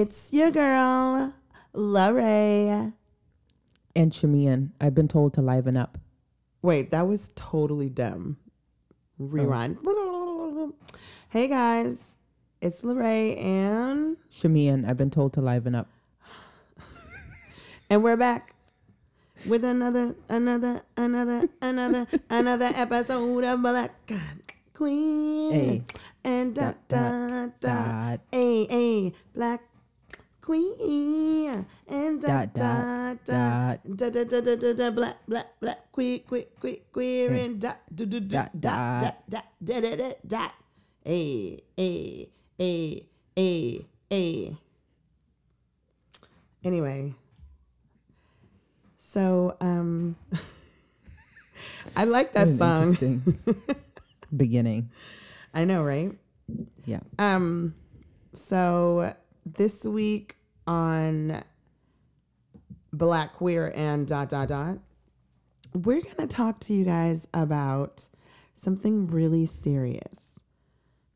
It's your girl, Lorray. And Shamian, I've been told to liven up. Wait, that was totally dumb. Rewind. Oh. Hey guys, it's Lorray and Shamian, I've been told to liven up. and we're back with another, another, another, another, another episode of Black Queer. Hey. And dot dot dot. dot. Hey, hey, Black Queen. And dot dot dot. Dot dot dot dot dot. Black black black queer queer queer queer and dot dot Dot, dot dot. dot dot dot dot dot. Hey, hey, hey, hey, hey. Anyway. So, um, I like that song. beginning. I know, right? Yeah. Um, so this week on Black Queer and dot dot dot, we're gonna talk to you guys about something really serious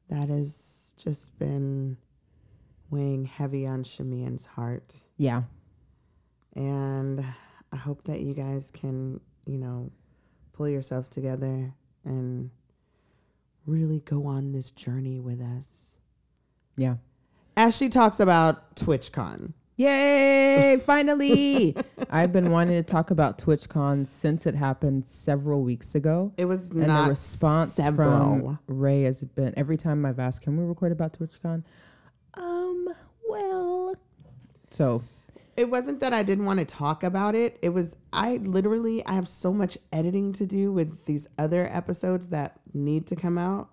that has just been weighing heavy on Shamian's heart. Yeah. And I hope that you guys can, you know, pull yourselves together and really go on this journey with us. Yeah. As she talks about TwitchCon. Yay! Finally, I've been wanting to talk about TwitchCon since it happened several weeks ago, It was and not the response several. from Ray has been every time I've asked, "Can we record about TwitchCon?" Um, well, so It wasn't that I didn't want to talk about it. It was I literally I have so much editing to do with these other episodes that need to come out.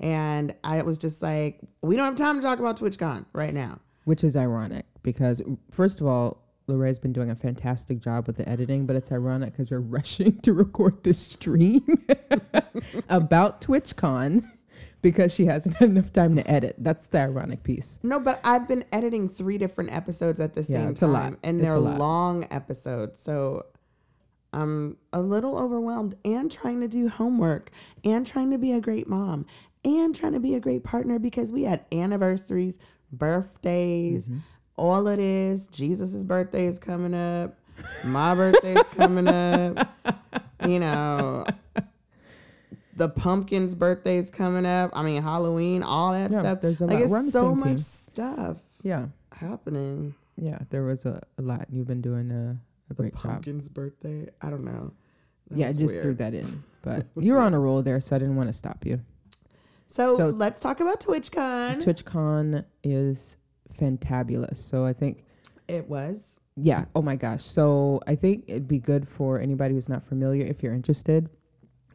And I was just like, we don't have time to talk about TwitchCon right now. which is ironic because first of all, Lorraine's been doing a fantastic job with the editing, but it's ironic because we're rushing to record this stream about TwitchCon because she hasn't had enough time to edit. That's the ironic piece. No, but I've been editing three different episodes at the Yeah, same time, and It's they're long episodes. So I'm a little overwhelmed, and trying to do homework, and trying to be a great mom, and trying to be a great partner because we had anniversaries, birthdays, Mm-hmm. all of this. Jesus's birthday is coming up. My birthday's coming up. You know. The pumpkin's birthday is coming up. I mean, Halloween, all that Yeah, stuff. there's a like lot. it's We're so much team. stuff Yeah, happening. yeah, there was a, a lot. You've been doing a, a great job. pumpkin's birthday. I don't know. That Yeah, I just weird. threw that in, but you were on a roll there, so I didn't want to stop you. So, So- let's talk about TwitchCon. TwitchCon is fantabulous. So I think it was. Yeah. Oh my gosh. So I think it'd be good for anybody who's not familiar. If you're interested,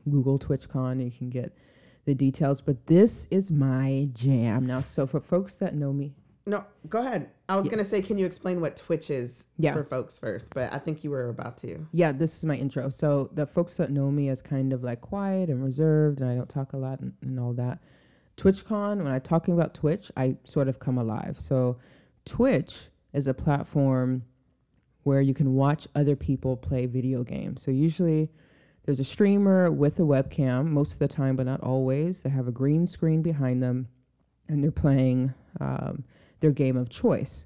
Google TwitchCon. You can get the details. But this is my jam now. So for folks that know me, No, go ahead. I was gonna say, can you explain what Twitch is Yeah. for folks first? But I think you were about to. yeah, this is my intro. So the folks that know me as kind of like quiet and reserved, and I don't talk a lot and, and all that. TwitchCon, when I'm talking about Twitch, I sort of come alive. So Twitch is a platform where you can watch other people play video games. So usually there's a streamer with a webcam most of the time, but not always. They have a green screen behind them and they're playing um, their game of choice.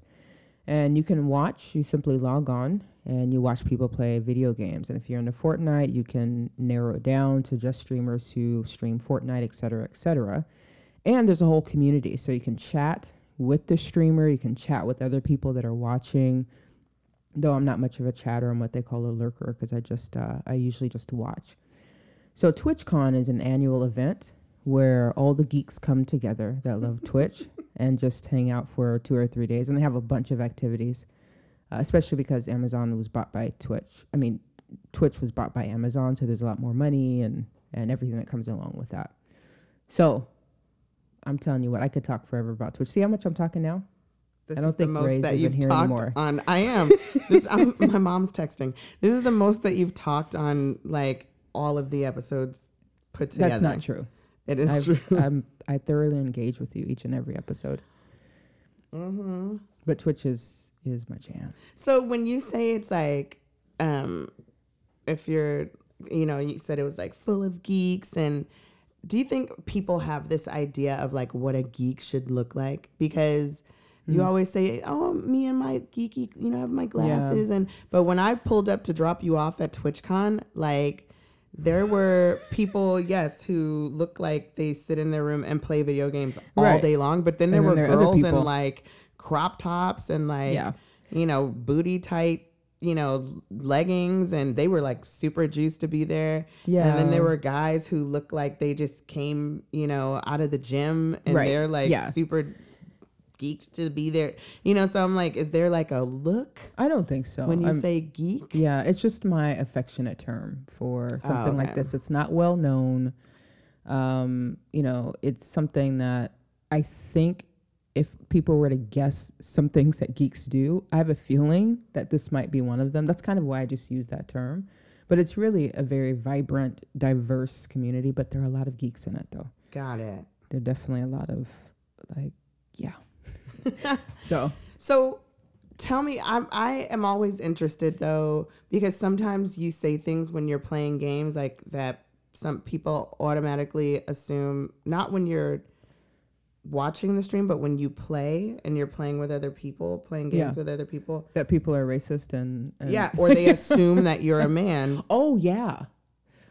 And you can watch, you simply log on and you watch people play video games. And if you're into Fortnite, you can narrow it down to just streamers who stream Fortnite, et cetera, et cetera. And there's a whole community. So you can chat with the streamer, you can chat with other people that are watching. Though I'm not much of a chatter, I'm what they call a lurker because I just uh, I usually just watch. So TwitchCon is an annual event where all the geeks come together that love Twitch and just hang out for two or three days, and they have a bunch of activities, uh, especially because Amazon was bought by Twitch. I mean, Twitch was bought by Amazon, so there's a lot more money and and everything that comes along with that. So, I'm telling you what, I could talk forever about Twitch. See how much I'm talking now? This I don't is the think most Ray's that you've talked anymore. on. I am. This, I'm, my mom's texting. This is the most that you've talked on, like all of the episodes put together. That's not true. It is I've, true. I'm, I thoroughly engage with you each and every episode. hmm But Twitch is is my jam. So when you say it's like, um, if you're, you know, you said it was like full of geeks, and do you think people have this idea of like what a geek should look like? Because You always say, "Oh, me and my geeky, you know, have my glasses." And but when I pulled up to drop you off at TwitchCon, like there were people, yes, who look like they sit in their room and play video games all Right. day long. But then there And were then there girls in like crop tops and like Yeah. you know booty tight you know leggings and they were like super juiced to be there yeah and then there were guys who looked like they just came you know out of the gym and Right. they're like Yeah. super geeked to be there you know so i'm like is there like a look I don't think so. when you I'm- say geek Yeah, it's just my affectionate term for something like okay. this. It's not well known. Um, you know, it's something that I think if people were to guess some things that geeks do, I have a feeling that this might be one of them. That's kind of why I just use that term. But it's really a very vibrant, diverse community, but there are a lot of geeks in it though. got it There are definitely a lot of like, yeah. so So tell me, I'm, I am always interested though, because sometimes you say things when you're playing games like that some people automatically assume, not when you're watching the stream, but when you play and you're playing with other people, playing games Yeah. with other people. that people are racist and, and Yeah. Or they assume that you're a man. Oh yeah,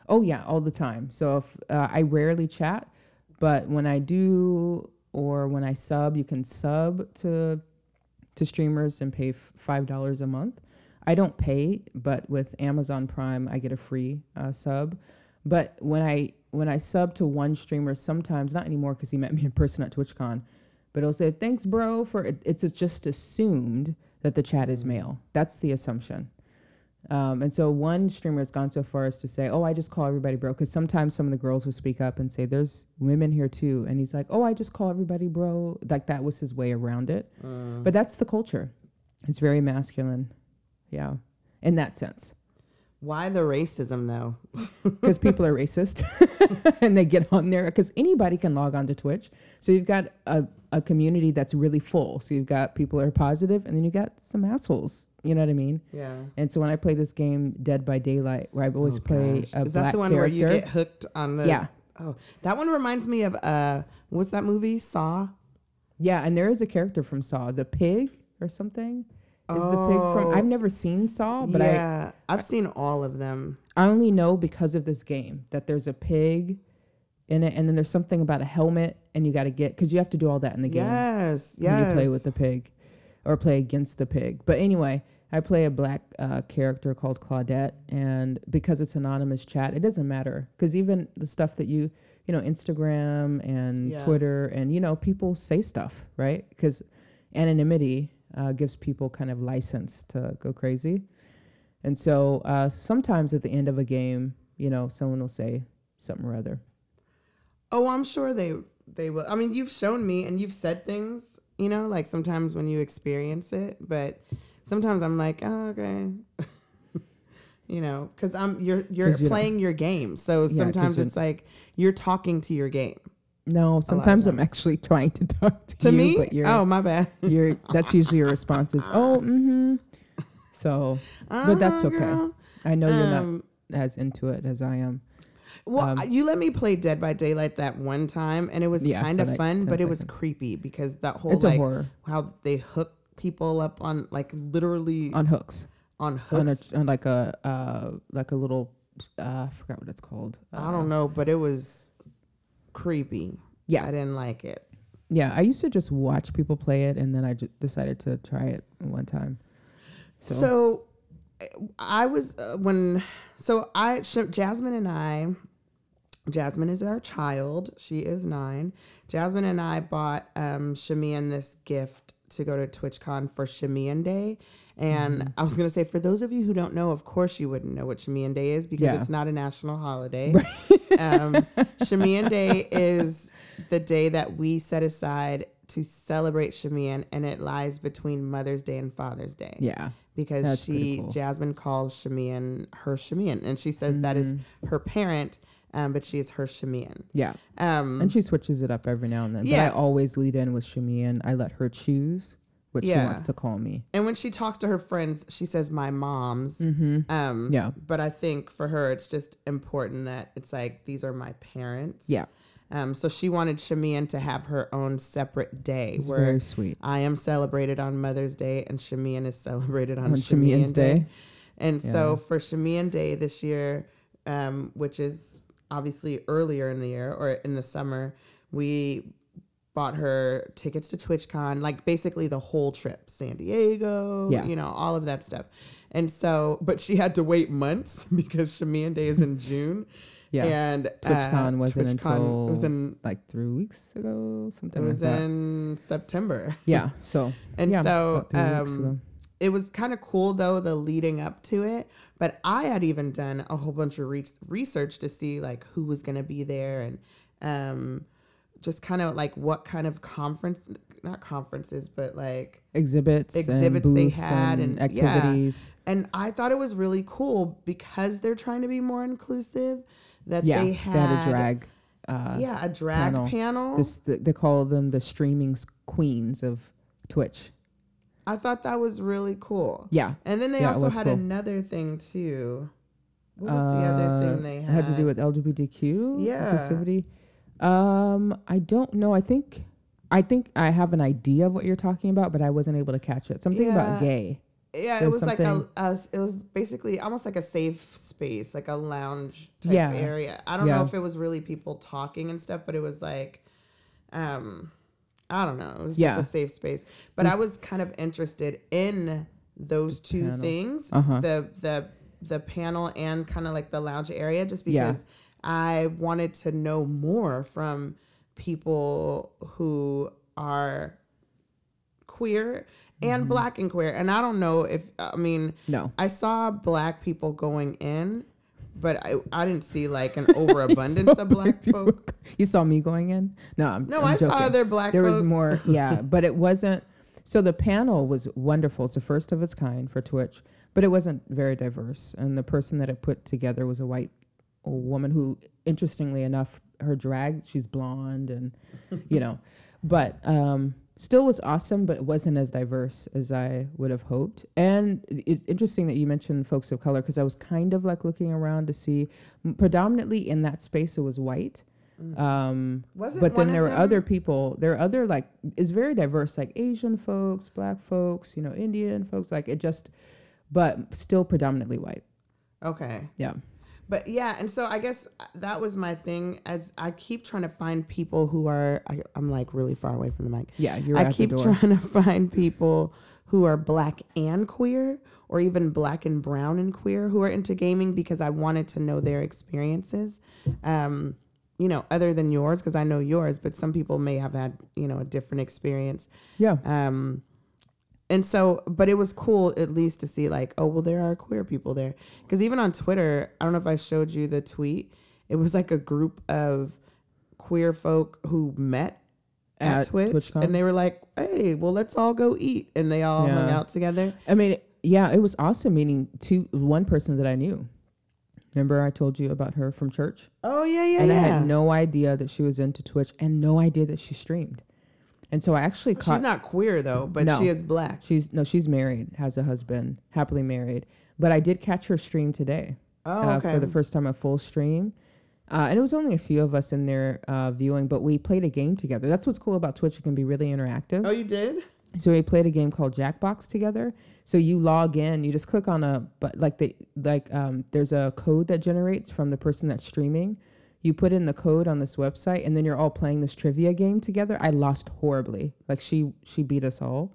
oh yeah, all the time. So if uh, I rarely chat, but when I do or when I sub, you can sub to to streamers and pay f- five dollars a month. I don't pay, but with Amazon Prime, I get a free uh, sub. But when I when I sub to one streamer, sometimes not anymore because he met me in person at TwitchCon, but it'll say thanks, bro. For it, it's just assumed that the chat is male. That's the assumption. Um, and so one streamer has gone so far as to say, "Oh, I just call everybody bro," because sometimes some of the girls will speak up and say, "There's women here too," and he's like, "Oh, I just call everybody bro." Like that was his way around it. But that's the culture. It's very masculine, yeah, in that sense, Why the racism though? because people are racist and they get on there. Because anybody can log on to Twitch, so you've got a a community that's really full. So you've got people that are positive, and then you got some assholes. You know what I mean? Yeah. And so when I play this game, Dead by Daylight, where I always Oh, play gosh. a Is black that the one character, where you get hooked on the? Yeah. Oh, that one reminds me of uh, what's that movie? Saw. yeah, and there is a character from Saw, the pig or something. Is the pig from? Oh. I've never seen Saw, but I yeah, I've seen all of them. I only know because of this game that there's a pig in it, and then there's something about a helmet, and you got to get because you have to do all that in the game Yes, when yes. you play with the pig, or play against the pig. But anyway, I play a black uh, character called Claudette, and because it's anonymous chat, it doesn't matter because even the stuff that you you know Instagram and Yeah. Twitter and you know people say stuff right because anonymity uh, gives people kind of license to go crazy, and so uh, sometimes at the end of a game, you know, someone will say something or other. Oh, I'm sure they they will. I mean, you've shown me and you've said things, you know, like sometimes when you experience it, but sometimes I'm like, oh, okay. you know, cuz I'm you're you're 'Cause you playing your game. So sometimes it's like you're talking to your game. No, sometimes I'm actually trying to talk to, To you, me? but you're Oh, my bad. you're that's usually your response is oh mm-hmm so but that's Uh-huh, okay girl. i know you're Um, not as into it as i am Well, Um, you let me play Dead by Daylight that one time, and it was Yeah, kind of like fun, 10 but it was creepy because that whole it's like how they hook people up on like literally on hooks on hooks. on a on like a uh like a little uh i forgot what it's called I Uh, don't know, but it was creepy. Yeah. I didn't like it. yeah i used to just watch people play it and then i just decided to try it one time so, So, I was uh, when so I Sh- Jasmine and I Jasmine is our child. She is nine. Jasmine and I bought um Shamian this gift to go to TwitchCon for Shamian Day. And Mm-hmm. I was gonna say, for those of you who don't know, of course you wouldn't know what Shamian Day is because Yeah. it's not a national holiday. um, Shamian Day is the day that we set aside to celebrate Shamian, and it lies between Mother's Day and Father's Day yeah because That's she cool. Jasmine calls Shamian her Shamian, and she says that is Mm-hmm. her parent, um, but she is her Shamian. yeah Um, and she switches it up every now and then Yeah. but i always lead in with shami and i let her choose what she wants to call me and when she talks to her friends, she says my mom's. mm-hmm Um, Yeah. But I think for her, it's just important that it's like these are my parents. Yeah. Um, so she wanted Shamian to have her own separate day It's where very sweet. I am celebrated on Mother's Day and Shamian is celebrated on, On Shamian Shamian's Day. Day. And so for Shamian Day this year, um, which is obviously earlier in the year or in the summer, we bought her tickets to TwitchCon, like basically the whole trip, San Diego, Yeah. you know, all of that stuff. And so, but she had to wait months because Shamian Day is in June. Yeah. And uh, TwitchCon wasn't TwitchCon until was in like three weeks ago, it something was like that. in September. yeah. So And yeah, so about three weeks um, it was kind of cool though the leading up to it. But I had even done a whole bunch of re- research to see like who was going to be there and um, just kind of like what kind of conference, not conferences, but like exhibits, exhibits and they had and, and- yeah. activities. and I thought it was really cool because they're trying to be more inclusive. That Yeah, they had, a drag. Uh, yeah, a drag panel. panel. This the, they call them the streaming queens of Twitch. I thought that was really cool. Yeah, And then they Yeah, also had cool. another thing too. What was the other Uh, thing they it had? had to do with LGBTQ Yeah. inclusivity. Um, I don't know. I think I think I have an idea of what you're talking about, but I wasn't able to catch it. Something Yeah. about gay. Yeah, it was was like a, something- a. It was basically almost like a safe space, like a lounge type Yeah. area. I don't know if it was really people talking and stuff, but it was like, um, I don't know. It was just a safe space. But I was- was kind of interested in those two panel. things, Uh-huh. the the the panel and kind of like the lounge area, just Yeah. because I wanted to know more from people who are queer and Mm-hmm. black and queer. And I don't know if I mean No. I saw black people going in, but I, I didn't see like an overabundance of black folk. You saw me going in? No, I'm No, I'm I saw other black there folk. was more yeah but it wasn't so the panel was wonderful it's the first of its kind for twitch but it wasn't very diverse and the person that it put together was a white a woman who interestingly enough her drag she's blonde and you know. But um still was awesome but it wasn't as diverse as i would have hoped. And it's interesting that you mentioned folks of color because i was kind of like looking around to see predominantly in that space it was white. Um Wasn't but then there were other people there are other like it's very diverse like asian folks black folks you know indian folks like it just but still predominantly white. Okay. yeah But yeah, and so I guess that was my thing. As I keep trying to find people who are, I, I'm like really far away from the mic. yeah you're I at keep the door trying to find people who are black and queer, or even black and brown and queer, who are into gaming because I wanted to know their experiences. Um, you know, other than yours, because I know yours, but some people may have had you know a different experience. yeah Um, and so, but it was cool at least to see like, oh well, there are queer people there. Because even on Twitter, I don't know if I showed you the tweet. It was like a group of queer folk who met at, At Twitch, TwitchCon? and they were like, "Hey, well, let's all go eat," and they all hung out together. i mean yeah it was awesome meeting two one person that i knew remember i told you about her from church Oh yeah, yeah, and yeah. i had no idea that she was into twitch and no idea that she streamed and so i actually She's not queer though, but No. she is black. she's no she's married has a husband happily married but i did catch her stream today Oh, uh, for the first time a full stream. Uh, and it was only a few of us in there uh, viewing, but we played a game together. That's what's cool about Twitch; it can be really interactive. oh, you did? So we played a game called Jackbox together. So you log in, you just click on a but like the like um, there's a code that generates from the person that's streaming. You put in the code on this website, and then you're all playing this trivia game together. I lost horribly. Like she she beat us all,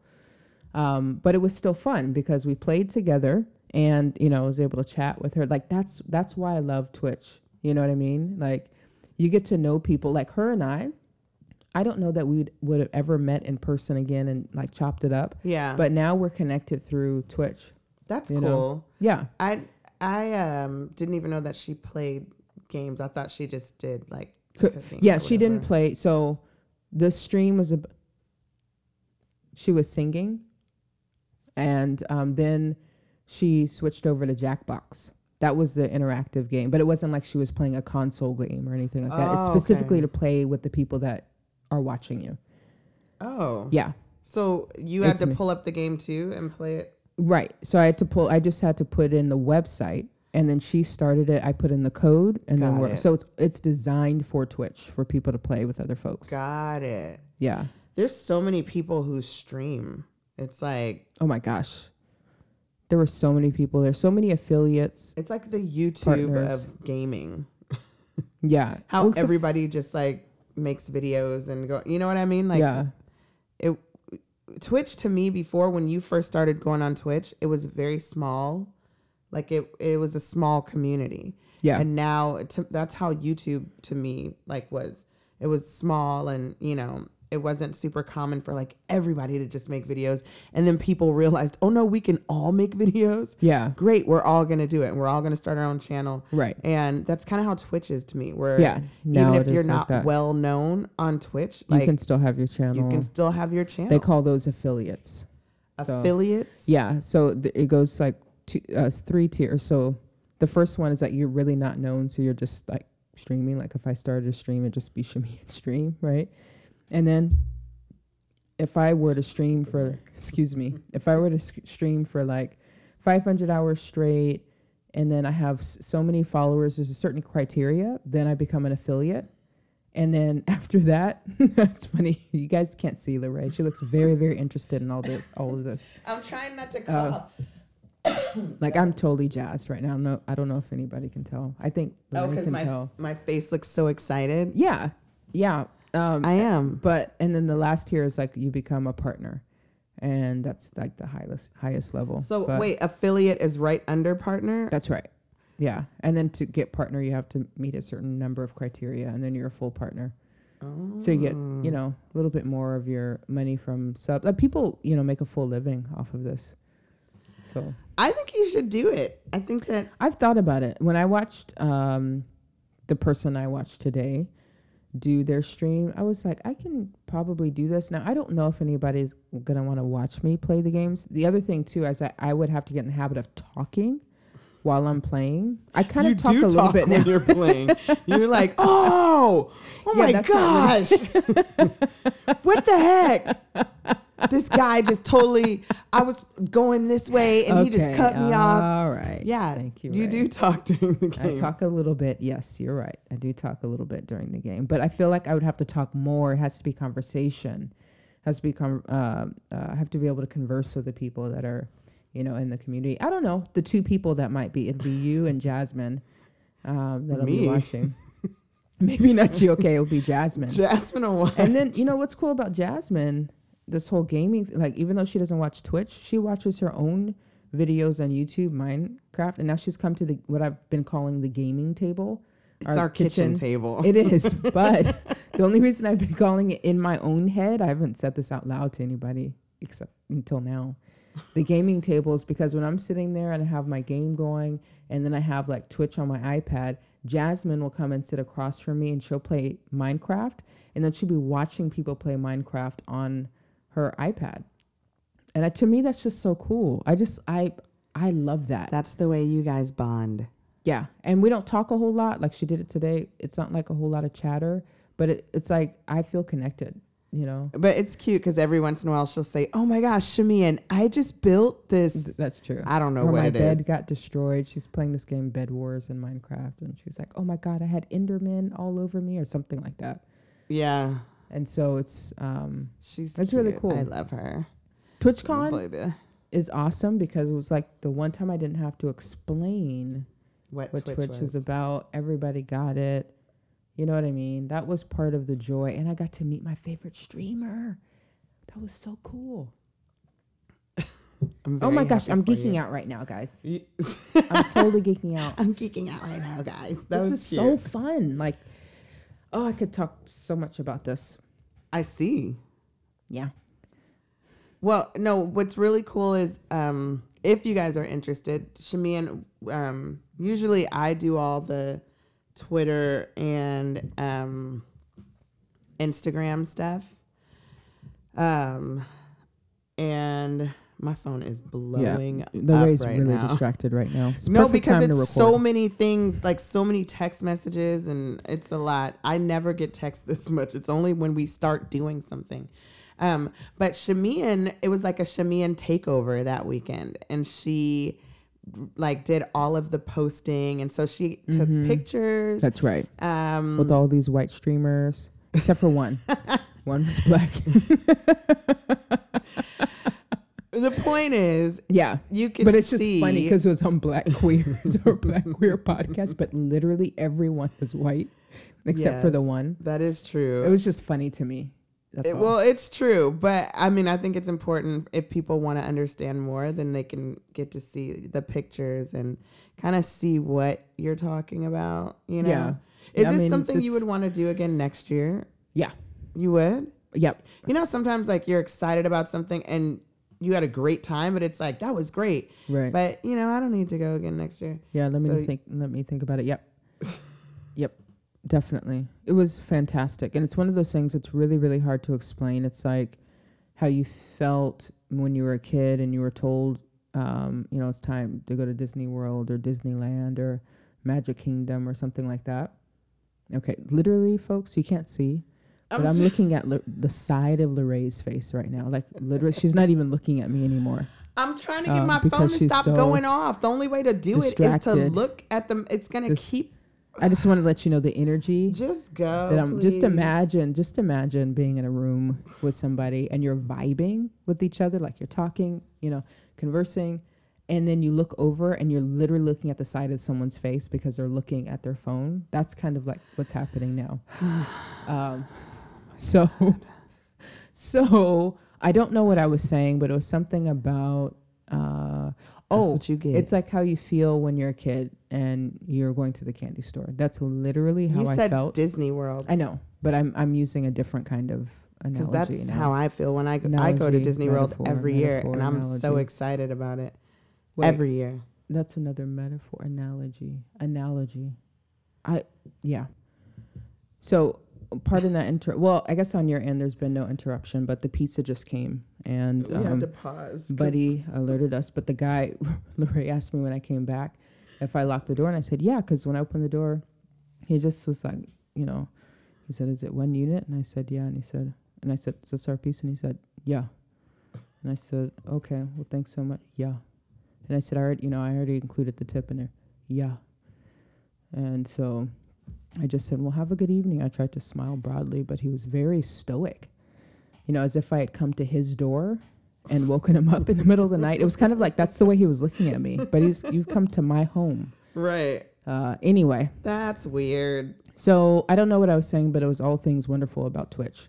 um, but it was still fun because we played together, and you know I was able to chat with her. Like that's that's why I love Twitch. You know what I mean? Like you get to know people. Like her and I. I don't know that we would have ever met in person again and like chopped it up. Yeah, But now we're connected through Twitch. that's cool. know. Yeah. I I um didn't even know that she played games. I thought she just did like cooking Yeah, she didn't play. So the stream was a. She was singing, and um, then she switched over to Jackbox. That was the interactive game, but it wasn't like she was playing a console game or anything like that. It's Oh, specifically okay. to play with the people that are watching you. Oh, Yeah. So you had It's to pull up the game too and play it. Right. So I had to pull. I just had to put in the website and then she started it. I put in the code, and then we're, it. so it's it's designed for Twitch for people to play with other folks. Got it. Yeah. There's so many people who stream. It's like Oh my gosh. There were so many people. There's so many affiliates. it's like the YouTube Partners. of gaming. Yeah. How everybody just like makes videos and go. You know what I mean? Like yeah. it. Twitch to me before when you first started going on Twitch, it was very small. Like it, it was a small community. Yeah. And now to, that's how YouTube to me like was. It was small and you know it wasn't super common for like everybody to just make videos. And then people realized, oh no, we can all make videos. yeah. Great, we're all gonna do it, and we're all gonna start our own channel. Right. And that's kind of how Twitch is to me. Where Yeah, now even if you're is like not well known on Twitch, You like can still have your channel. you can still have your channel. they call those affiliates. so- affiliates. Yeah. So th- it goes like two, uh, three tiers. So the first one is that you're really not known, so you're just like streaming. Like if I started a stream, it'd just be Shamian stream, right? And then if I were to stream for, excuse me, if I were to sc- stream for like 500 hours straight, and then I have s- so many followers, there's a certain criteria, then I become an affiliate. And then after that, that's funny. You guys can't see Lorraine. She looks very, very interested in all this, all of this. I'm trying not to Uh, cough. Like I'm totally jazzed right now. No, I don't know if anybody can tell. I think oh, because my tell. my face looks so excited. Yeah, yeah. Um, I am. but and then the last tier is like you become a partner, and that's like the highest highest level. So But wait, affiliate is right under partner. that's right. Yeah, and then to get partner, you have to meet a certain number of criteria, and then you're a full partner. So you get you know a little bit more of your money from sub. Like people you know make a full living off of this. So I think you should do it. I think that I've thought about it. When I watched um, the person I watched today do their stream, I was like, I can probably do this. Now, I don't know if anybody's going to want to watch me play the games. The other thing, too, is that I would have to get in the habit of talking while I'm playing. I kind of talk do a little talk bit when now. you're playing. You're like, oh, oh Yeah, my that's not gosh, what the heck? This guy just totally. I was going this way, and he just cut me off. All right. Yeah, Thank you. You Ray. do talk during the game. I talk a little bit. Yes, you're right. I do talk a little bit during the game, but I feel like I would have to talk more. It has to be conversation. Has to become. Uh, uh, I have to be able to converse with the people that are, you know, in the community. I don't know the two people that might be. It'd be you and Jasmine. Um, that'll Me? be watching. Maybe not you. Okay, it'll be Jasmine. Jasmine or what? and then you know what's cool about Jasmine? This whole gaming, like even though she doesn't watch Twitch, she watches her own videos on YouTube, Minecraft, and now she's come to the what I've been calling the gaming table. it's our kitchen, table. It is, but the only reason I've been calling it in my own head, I haven't said this out loud to anybody except until now. The gaming table is because when I'm sitting there and I have my game going, and then I have like Twitch on my iPad, Jasmine will come and sit across from me and she'll play Minecraft, and then she'll be watching people play Minecraft on her iPad. And to me, that's just so cool. I just I I love that. That's the way you guys bond. Yeah, and we don't talk a whole lot. Like she did it today. It's not like a whole lot of chatter, but it, it's like I feel connected. You know, But it's cute because every once in a while she'll say, "Oh my gosh, Shamian, I just built this." That's true. I don't know or what my it bed is. got destroyed. She's playing this game Bed Wars in Minecraft, and she's like, "Oh my god, I had Endermen all over me," or something like that. Yeah, And so it's um, she's. That's really cool. I love her. TwitchCon is awesome because it was like the one time I didn't have to explain What, what Twitch, Twitch, was. is about. Everybody got it. You know what I mean? That was part of the joy. And I got to meet my favorite streamer. That was so cool. Oh my gosh, I'm geeking you. out right now, guys. I'm totally geeking out. I'm geeking out right now, guys. That this is cute. so fun. Like, oh, I could talk so much about this. I see. Yeah. Well, no, what's really cool is um, if you guys are interested, Shamian, um, usually I do all the Twitter and um, Instagram stuff. Um, and my phone is blowing The up right really now. distracted right now. It's No, because it's so many things, like so many text messages, and it's a lot. I never get text this much. It's only when we start doing something. Um, but Shamian, it was like a Shamian takeover that weekend, and she like did all of the posting, and so she took Mhm. pictures. That's right. Um, With all these white streamers, except for one. one was black. the point is, yeah. you can But it's just see, funny because it was on Black Queers or Black Queer podcast, but literally everyone was white except for the one. that is true. It was just funny to me. That's It- well, it's true, but I mean, I think it's important if people want to understand more, then they can get to see the pictures and kind of see what you're talking about. You know, Yeah. is Yeah, I this mean, something you would want to do again next year? Yeah. You would. Yep. You know, sometimes like you're excited about something and you had a great time, but it's like that was great, Right. but you know, I don't need to go again next year. Yeah, let me So- think. Let me think about it. Yep, yep, definitely. It was fantastic, and it's one of those things that's really, really hard to explain. It's like how you felt when you were a kid and you were told, um, you know, it's time to go to Disney World or Disneyland or Magic Kingdom or something like that. Okay, literally, folks, you can't see. But I'm looking at L- the side of Lorraine's face right now. Like literally, she's not even looking at me anymore. I'm trying to get Um, my phone to stop so going off. The only way to do it is to look at them. It's gonna This- keep. I just want to let you know the energy Just go. that I'm just imagine just imagine being in a room with somebody and you're vibing with each other like you're talking you know conversing and then you look over and you're literally looking at the side of someone's face because they're looking at their phone that's kind of like what's happening now um, so so i don't know what i was saying but it was something about uh, oh what you get. it's like how you feel when you're a kid and you're going to the candy store that's literally how you i said felt Disney World I know, but I'm I'm using a different kind of because analogy. that's now. how I feel when I go, I go to Analogy, Disney World metaphor, every year, and I'm so excited about it Wait, every year. that's another metaphor, analogy, analogy. I yeah. So pardon that inter. Well, I guess on your end there's been no interruption, but the pizza just came and we had um, to pause. Buddy alerted us, but the guy, Lori asked me when I came back if I locked the door, and I said, yeah, because when I opened the door, he just was like, you know, he said, is it one unit? And I said, yeah. And he said, and I said, is this our piece? And he said, yeah. And I said, okay, well, thanks so much. Yeah. And I said, I already, you know, I already included the tip in there. Yeah. And so I just said, well, have a good evening. I tried to smile broadly, but he was very stoic, you know, as if I had come to his door and woken him up in the middle of the night. It was kind of like that's the way he was looking at me. But he's you've come to my home. right, Uh, anyway, that's weird. so I don't know what I was saying, but it was all things wonderful about Twitch.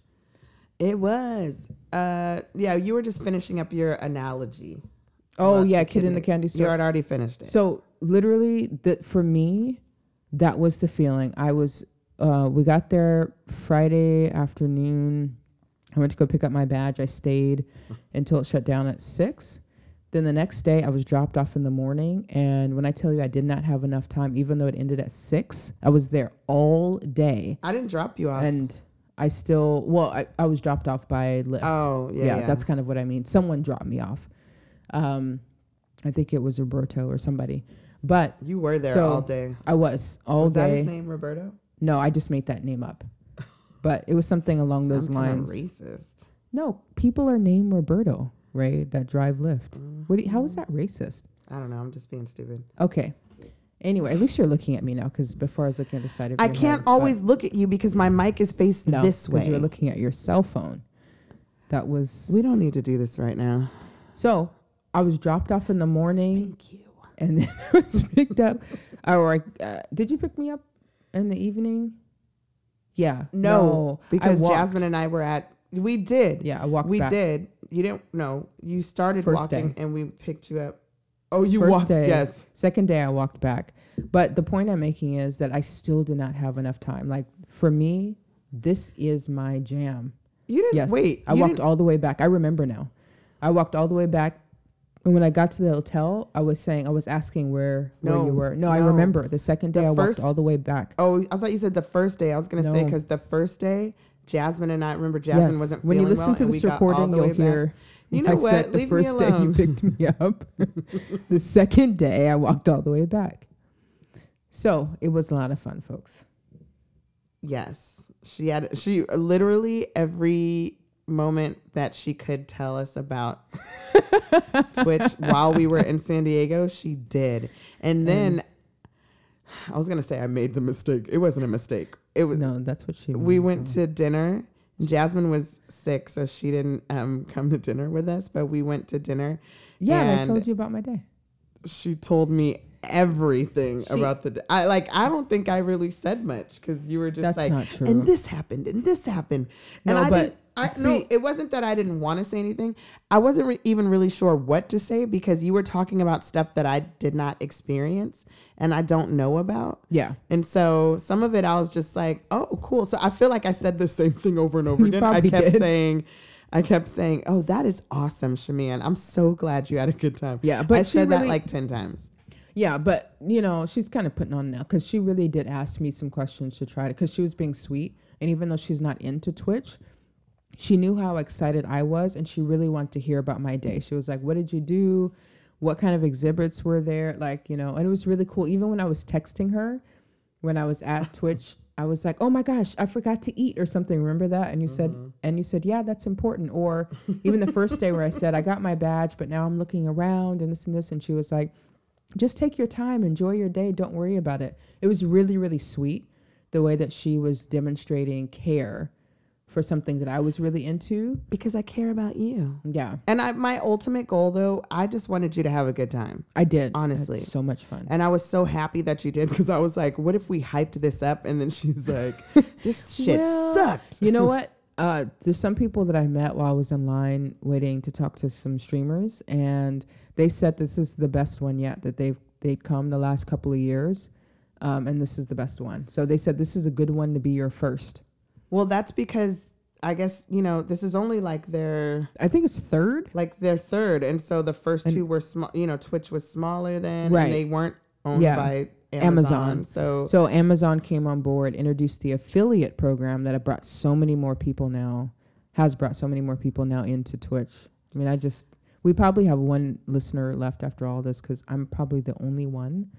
It was. Uh, yeah, you were just finishing up your analogy. Oh yeah, the kid in the candy store. You had already finished it. So literally, that for me, that was the feeling. I was. Uh, we got there Friday afternoon. I went to go pick up my badge. I stayed until it shut down at six. Then the next day, I was dropped off in the morning. And when I tell you I did not have enough time, even though it ended at six, I was there all day. I didn't drop you off. And I still, well, I, I was dropped off by Lyft. oh yeah, yeah, yeah, that's kind of what I mean. Someone dropped me off. Um, I think it was Roberto or somebody. But you were there So, all day. I was all was that his name, Roberto? No, I just made that name up. But it was something along those lines. Racist. No, people are named Roberto, right? that drive Lyft. Mm-hmm. What do you, how is that racist? I don't know. I'm just being stupid. Okay. Anyway, at least you're looking at me now because before I was looking at the side of I can't head, always look at you because my mic is faced no, this way. You're looking at your cell phone. That was we don't need to do this right now. so. I was dropped off in the morning. Thank you. And then I was picked up. Or uh, did you pick me up in the evening? Yeah. No, because walked. Jasmine and I were at. We did. Yeah, I walked. we back. did. You didn't. No, you started First walking day. and we picked you up. Oh, you First walked. day. Yes. Second day, I walked back. But the point I'm making is that I still did not have enough time. Like for me, this is my jam. You didn't Yes. wait. I walked all the way back. I remember now. I walked all the way back. And when I got to the hotel, I was saying, I was asking where, where you were. No, no, I remember. The second day, The I first- walked all the way back. Oh, I thought you said the first day. I was gonna say because the first day, Jasmine and I remember Jasmine yes. wasn't when you listen well, to this we got all recording, the you'll way back. hear. You know I what? said the Leave me first day you picked me up. the second day, I walked all the way back. So it was a lot of fun, folks. Yes, she had. She literally every moment that she could tell us about Twitch while we were in San Diego, she did. And then I was gonna say I made the mistake. It wasn't a mistake. It was No, that's what she. we went so. to dinner. Jasmine was sick, so she didn't um, come to dinner with us. But we went to dinner. Yeah, and I told you about my day. She told me everything She- about the. I like. I don't think I really said much because you were just like, and this happened, and this happened, and No, I but didn't. I, no, it wasn't that I didn't want to say anything. I wasn't re- even really sure what to say because you were talking about stuff that I did not experience and I don't know about. Yeah. And so some of it I was just like, oh, cool. So I feel like I said the same thing over and over again. I kept did. saying, I kept saying, oh, that is awesome, Shamian. I'm so glad you had a good time. Yeah, but I said that like 10 times. Yeah, but you know, she's kind of putting on now because she really did ask me some questions to try to because she was being sweet, and even though she's not into Twitch, she knew how excited I was, and she really wanted to hear about my day. She was like, "What did you do? What kind of exhibits were there? Like, you know?" And it was really cool. Even when I was texting her, when I was at Twitch, I was like, "Oh my gosh, I forgot to eat or something." Remember that? And you said, mm-hmm. and you said, "Yeah, that's important." Or even the first day where I said, "I got my badge, but now I'm looking around and this and this," and she was like just take your time, enjoy your day, don't worry about it. It was really, really sweet the way that she was demonstrating care for something that I was really into. Because I care about you. Yeah, And I, my ultimate goal, though, I just wanted you to have a good time. I did. Honestly. so much fun. And I was so happy that you did because I was like, what if we hyped this up? And then she's like, this shit Well, sucked. you know what? Uh, there's some people that I met while I was in line waiting to talk to some streamers, and they said this is the best one yet that they've they'd come the last couple of years, um, and this is the best one. So they said this is a good one to be your first. Well, that's because I guess, you know, this is only like their I think it's third. like their third. And so the first And- two were small, you know, Twitch was smaller than, Right. and they weren't owned Yeah. by Amazon. Amazon. So, So Amazon came on board, introduced the affiliate program that have brought so many more people now, has brought so many more people now into Twitch. I mean, I just we probably have one listener left after all this because I'm probably the only one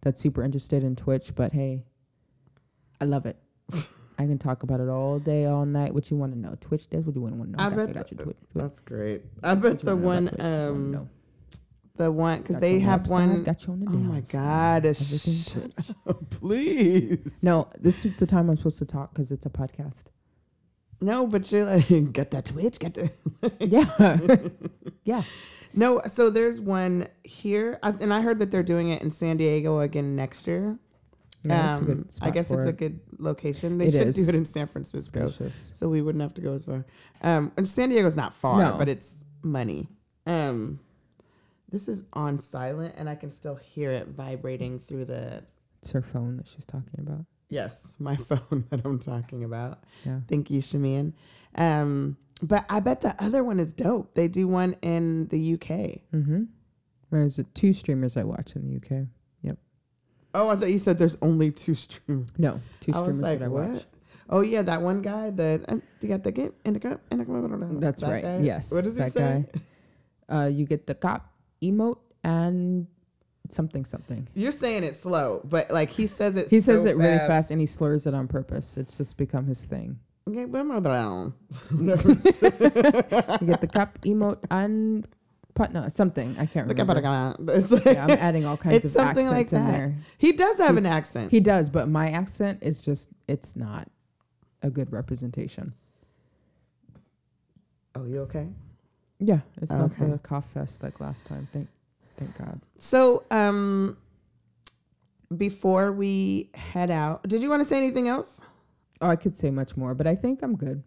that's super interested in Twitch. But hey, I love it. I can talk about it all day, all night. What you want to know? Twitch does what you want to know. I bet the- Twitch. that's great. I bet the one, Twitch, what you wanna um. The one, because they you on the have one, Got you on the oh my. God, shut up, please. No, this is the time I'm supposed to talk because it's a podcast. No, but you're like, get that Twitch, get the. Yeah, yeah. No, so there's one here, and I heard that they're doing it in San Diego again next year. Yeah, Um, I guess it's a good location. They It should is. do it in San Francisco, Spacious. so we wouldn't have to go as far. Um, and San Diego's not far, No. but it's money. Um, this is on silent, and I can still hear it vibrating through the. It's her phone that she's talking about. Yes, my phone that I'm talking about. Yeah. Thank you, Shamian. Um, but I bet the other one is dope. They do one in the UK. Mm-hmm. There's two streamers I watch in the UK. Yep. Oh, I thought you said there's only two streams. No, two streamers like, that I what? watch. Oh yeah, that one guy that uh, you got the game in the the That's that right. guy? Yes, What does he that say? Uh, you get the cop emote and something something. You're saying it slow, but like he says it. He so says it really fast and he slurs it on purpose. It's just become his thing. Okay, blah, blah, get the cop emote and Putna something. I can't remember. up, it's like- Yeah, I'm adding all kinds of accents like in there. He does have an accent. He does, but my accent is just it's not a good representation. oh, you okay? Yeah, it's not the cough fest like last time. Thank thank God. So, um, before we head out, did you want to say anything else? Oh, I could say much more, but I think I'm good.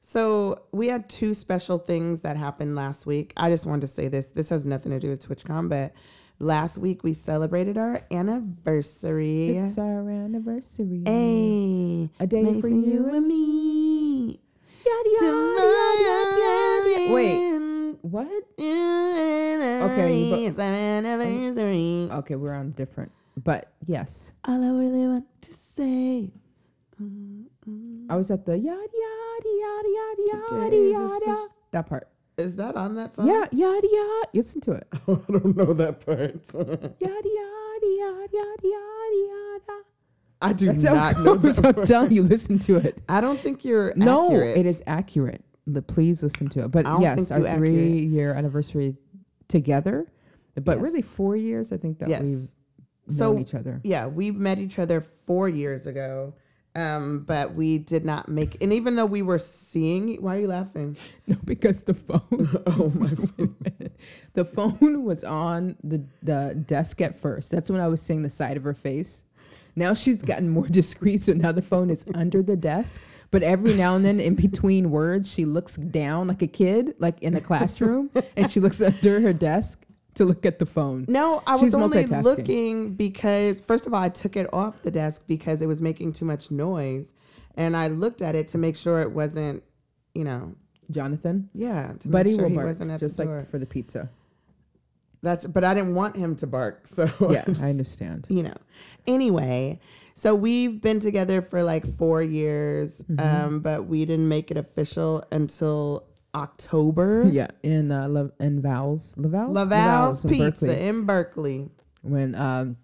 So we had two special things that happened last week. I just wanted to say this. This has nothing to do with TwitchCon, but last week we celebrated our anniversary. It's our anniversary. Hey, A day for you and me. Yada, yada, yada, yada, yada. Wait, what? Okay, our. Okay, we're on different. But yes, All I really want to say. Uh, uh, I was at the yada yada yada yada yada yada. That part. Is that on that song? Yeah, yada yada. Listen to it. I don't know that part. Yada yada yada yada yada yada. I do That's not know that I'm telling you, listen to it. I don't think you're accurate. No, accurate. it is accurate. Please listen to it. But yes, our you accurate. three year anniversary together, but really four years. I think that Yes. we've So- known each other. Yeah, we met each other four years ago, um, but we did not make. And even though we were seeing, why are you laughing? No, because the phone. Oh my! the phone was on the the desk at first. That's when I was seeing the side of her face. Now she's gotten more discreet, so now the phone is under the desk. But every now and then, in between words, she looks down like a kid, like in the classroom, and she looks under her desk to look at the phone. No, I was only looking because first of all, I took it off the desk because it was making too much noise, and I looked at it to make sure it wasn't, you know, Jonathan, yeah, to Buddy make sure will he bark, wasn't at just the door. like for the pizza. That's, but I didn't want him to bark, so Yeah, I understand. you know. Anyway, so we've been together for like four years, Mm-hmm. um, but we didn't make it official until October. Yeah, in uh, La- in Val's, La Val's, Laval's in Pizza Berkeley, in Berkeley when um,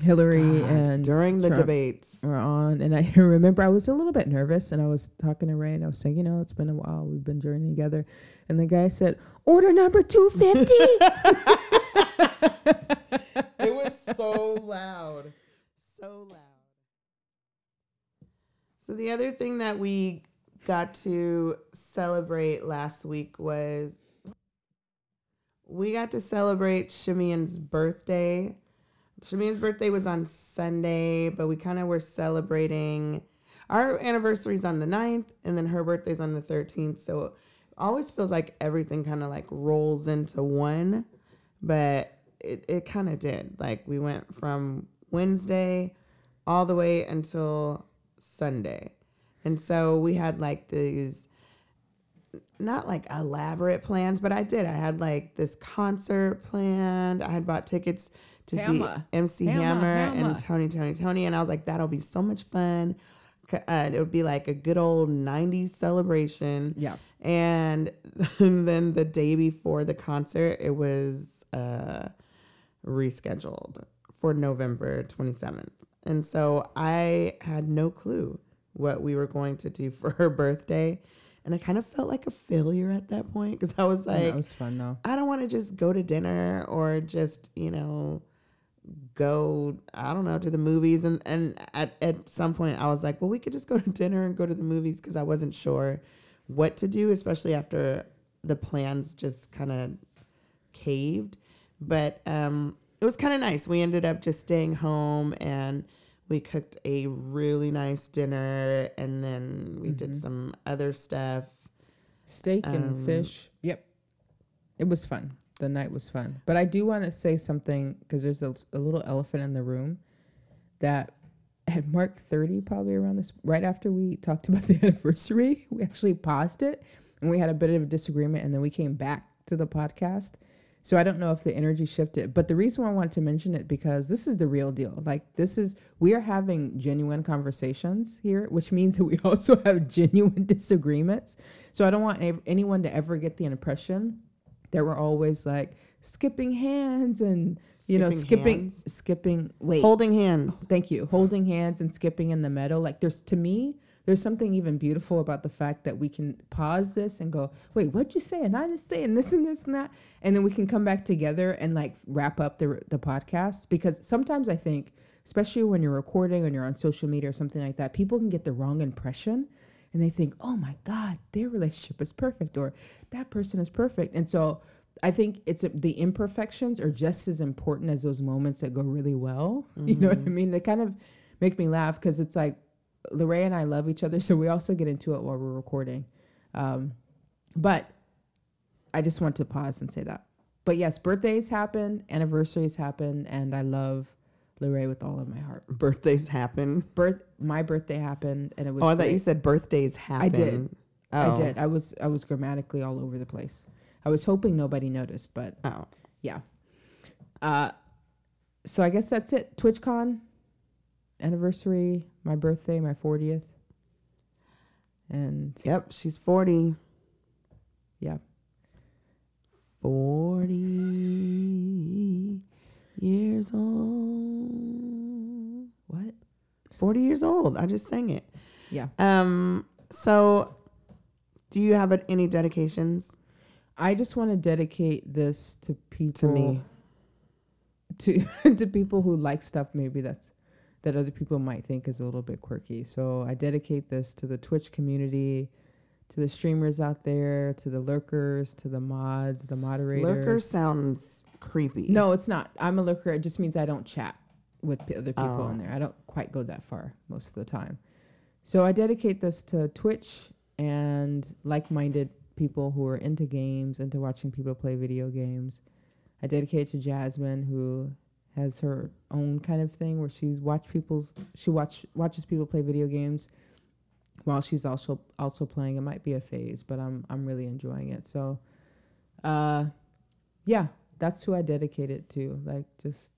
Hillary and during the Trump debates. were on, and I remember I was a little bit nervous, and I was talking to Ray, and I was saying, you know, it's been a while, we've been journeying together, and the guy said, "Order number 250." It was so loud. So loud. So the other thing that we got to celebrate last week was we got to celebrate Shamian's birthday. Shamian's birthday was on Sunday, but we kind of were celebrating our anniversary's on the 9th and then her birthday's on the 13th. So it always feels like everything kind of like rolls into one, but it, it kind of did. Like we went from Wednesday all the way until Sunday. And so we had like these not like elaborate plans, but I did. I had like this concert planned. I had bought tickets to Hammer. see MC Hammer, Hammer, Hammer. and Tony, Tony, Tony. And I was like, that'll be so much fun. Uh, it would be like a good old 90s celebration. yeah, And, then the day before the concert, it was uh, rescheduled for November 27th. And so I had no clue what we were going to do for her birthday. And I kind of felt like a failure at that point because I was like, that was fun though. I don't want to just go to dinner or just, you know, go, I don't know, to the movies. And, and at, at some point, I was like, well, we could just go to dinner and go to the movies because I wasn't sure what to do, especially after the plans just kind of caved. But um, it was kind of nice. We ended up just staying home and we cooked a really nice dinner and then we did some other stuff. Steak and Um, fish. Yep, it was fun. The night was fun. But I do want to say something because there's a, a little elephant in the room that at Mark 30, probably around this, right after we talked about the anniversary, we actually paused it and we had a bit of a disagreement and then we came back to the podcast. So I don't know if the energy shifted, but the reason why I wanted to mention it because this is the real deal. Like this is we are having genuine conversations here, which means that we also have genuine disagreements. So I don't want ev- anyone to ever get the impression that we're always like skipping hands and you know Skipping skipping hands? skipping wait Holding hands. thank you holding hands and skipping in the meadow like there's to me there's something even beautiful about the fact that we can pause this and go wait what'd you say? And i just saying this and this and that. And then we can come back together and like wrap up the, the podcast. Because sometimes i think especially when you're recording and you're on social media or something like that people can get the wrong impression and they think oh my god their relationship is perfect or that person is perfect. And so I think it's the imperfections are just as important as those moments that go really well. You know what I mm-hmm. mean? They kind of make me laugh because it's like Lorraine and I love each other, so we also get into it while we're recording. Um, but I just want to pause and say that. But yes, birthdays happen, anniversaries happen, and I love Lorraine with all of my heart. Birthdays happen. Birth, my birthday happened, and it was. Oh, I thought you said birthdays happen. I did. Oh. I did. I was I was grammatically all over the place. I was hoping nobody noticed, but Oh. yeah. Uh, so I guess that's it. TwitchCon anniversary, my birthday, my fortieth, and Yep, she's 40. yeah, 40 years old. what? 40 years old. I just sang it. Yeah. Um so Do you have any dedications I just want to dedicate this to people to me? to to people who like stuff maybe that's that other people might think is a little bit quirky. So I dedicate this to the Twitch community, to the streamers out there, to the lurkers, to the mods, the moderators. Lurker sounds creepy. No, it's not. I'm a lurker. It just means I don't chat with p- other people Oh. in there. I don't quite go that far most of the time. So I dedicate this to Twitch and like-minded people who are into games, into watching people play video games. I dedicate it to Jasmine, who has her own kind of thing where she's watch people's she watch watches people play video games while she's also also playing. It might be a phase, but I'm I'm really enjoying it. So, uh, yeah, that's who I dedicate it to. Like, just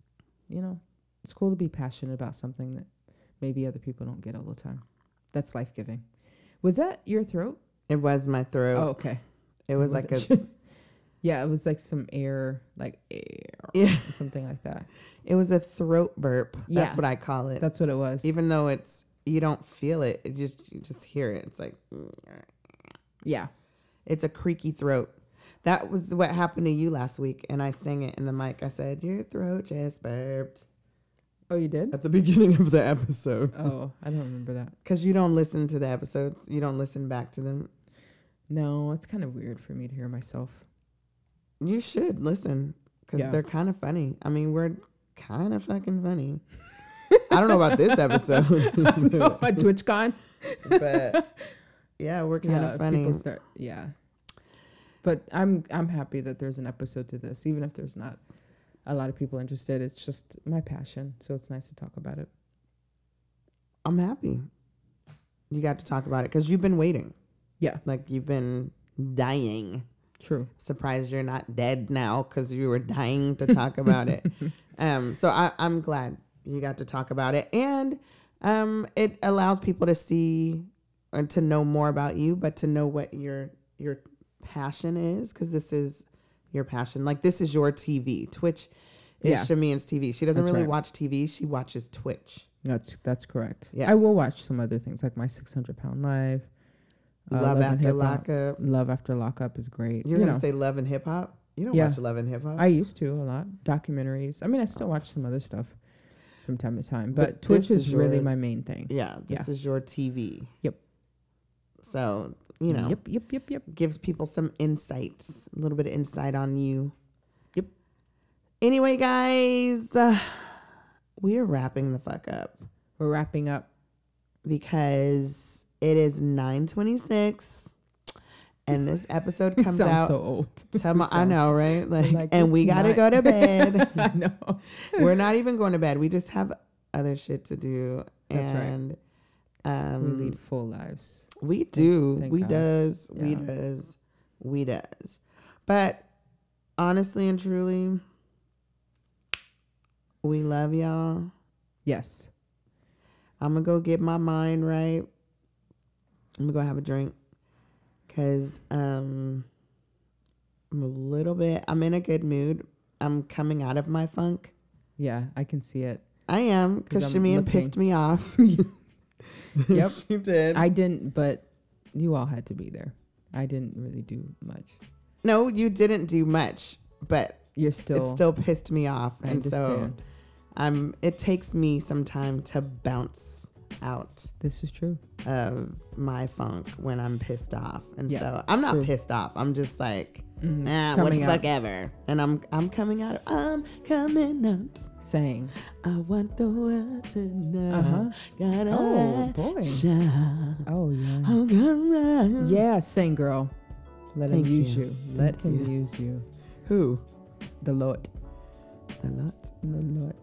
you know, it's cool to be passionate about something that maybe other people don't get all the time. That's life giving. Was that your throat? It was my throat. Oh, okay. it was like a. yeah, it was like some air, like air, yeah. something like that. It was a throat burp. That's Yeah. what I call it. That's what it was. Even though it's you don't feel it, it just you just hear it. It's like yeah. it's a creaky throat. That was what happened to you last week, and I sang it in the mic. I said your throat just burped Oh, you did? at the beginning of the episode Oh, I don't remember that. because you don't listen to the episodes. You don't listen back to them. No, it's kind of weird for me to hear myself. You should listen because Yeah. they're kind of funny. I mean, we're kind of fucking funny. I don't know about this episode, no, my TwitchCon. but yeah, we're kind yeah, of funny. start. Yeah, but I'm I'm happy that there's an episode to this, even if there's not a lot of people interested. It's just my passion, so it's nice to talk about it. I'm happy you got to talk about it because you've been waiting. Yeah. like you've been dying. True. Surprised you're not dead now because you were dying to talk about it. Um, so I, I'm glad you got to talk about it, and um, it allows people to see or to know more about you, but to know what your your passion is because this is your passion. Like this is your TV. Twitch is Yeah. Shamian's TV. She doesn't That's really right. watch TV. She watches Twitch. That's that's correct. I will watch some other things like my 600 pound life. Uh, Love and after lockup. Love after lockup is great. You're you gonna know, say love and hip hop. You don't Yeah. watch love and hip hop. I used to a lot documentaries. I mean, I still watch some other stuff from time to time, but, But Twitch is, is really your- my main thing. Yeah, this is your TV. Yep. So, you know, Yep. Yep. Yep. Yep. gives people some insights, a little bit of insight on you. Yep. Anyway, guys, uh, we are wrapping the fuck up We're wrapping up. because it is 926 and this episode comes out so old. Tomo- I know, right? Like, like, and we got to go to bed. I know. We're not even going to bed. We just have other shit to do. That's right. and We um, lead full lives. We do. thank we God. does. We does. We does. But honestly and truly, we love y'all. Yes. I'm gonna go get my mind right. I'm gonna go have a drink. Cause um I'm a little bit I'm in a good mood. I'm coming out of my funk. Yeah, I can see it. I am because Shamian pissed me off. Yep. she did. I didn't, but you all had to be there. I didn't really do much. no, you didn't do much, but You're still. it still pissed me off. I and so. I'm it takes me some time to bounce out this is true. of my funk when I'm pissed off. And Yeah, so I'm not true. pissed off. I'm just like, Mhm. nah, what the Coming fuck ever. And I'm I'm coming out. I'm coming out. Saying. I want the world to know. Uh-huh. Gotta Oh, boy. shine. Oh yeah. I'm coming. Yeah, sing girl. Let Thank him use you. you. Let Thank him you. use you. Who? The Lord. The Lord. The Lord.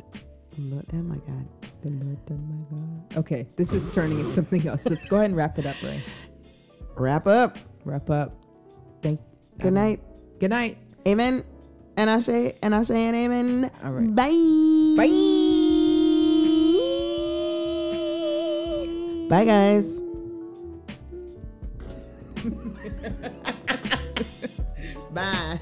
Oh my God. The Lord. Oh my God. Okay, this is turning into something else. Let's go ahead and wrap it up, Ray. Wrap up. Wrap up. Thank. You. Good night. Good night. Amen. And I say, and I say, and amen. All right. Bye. Bye. Bye, guys. Bye.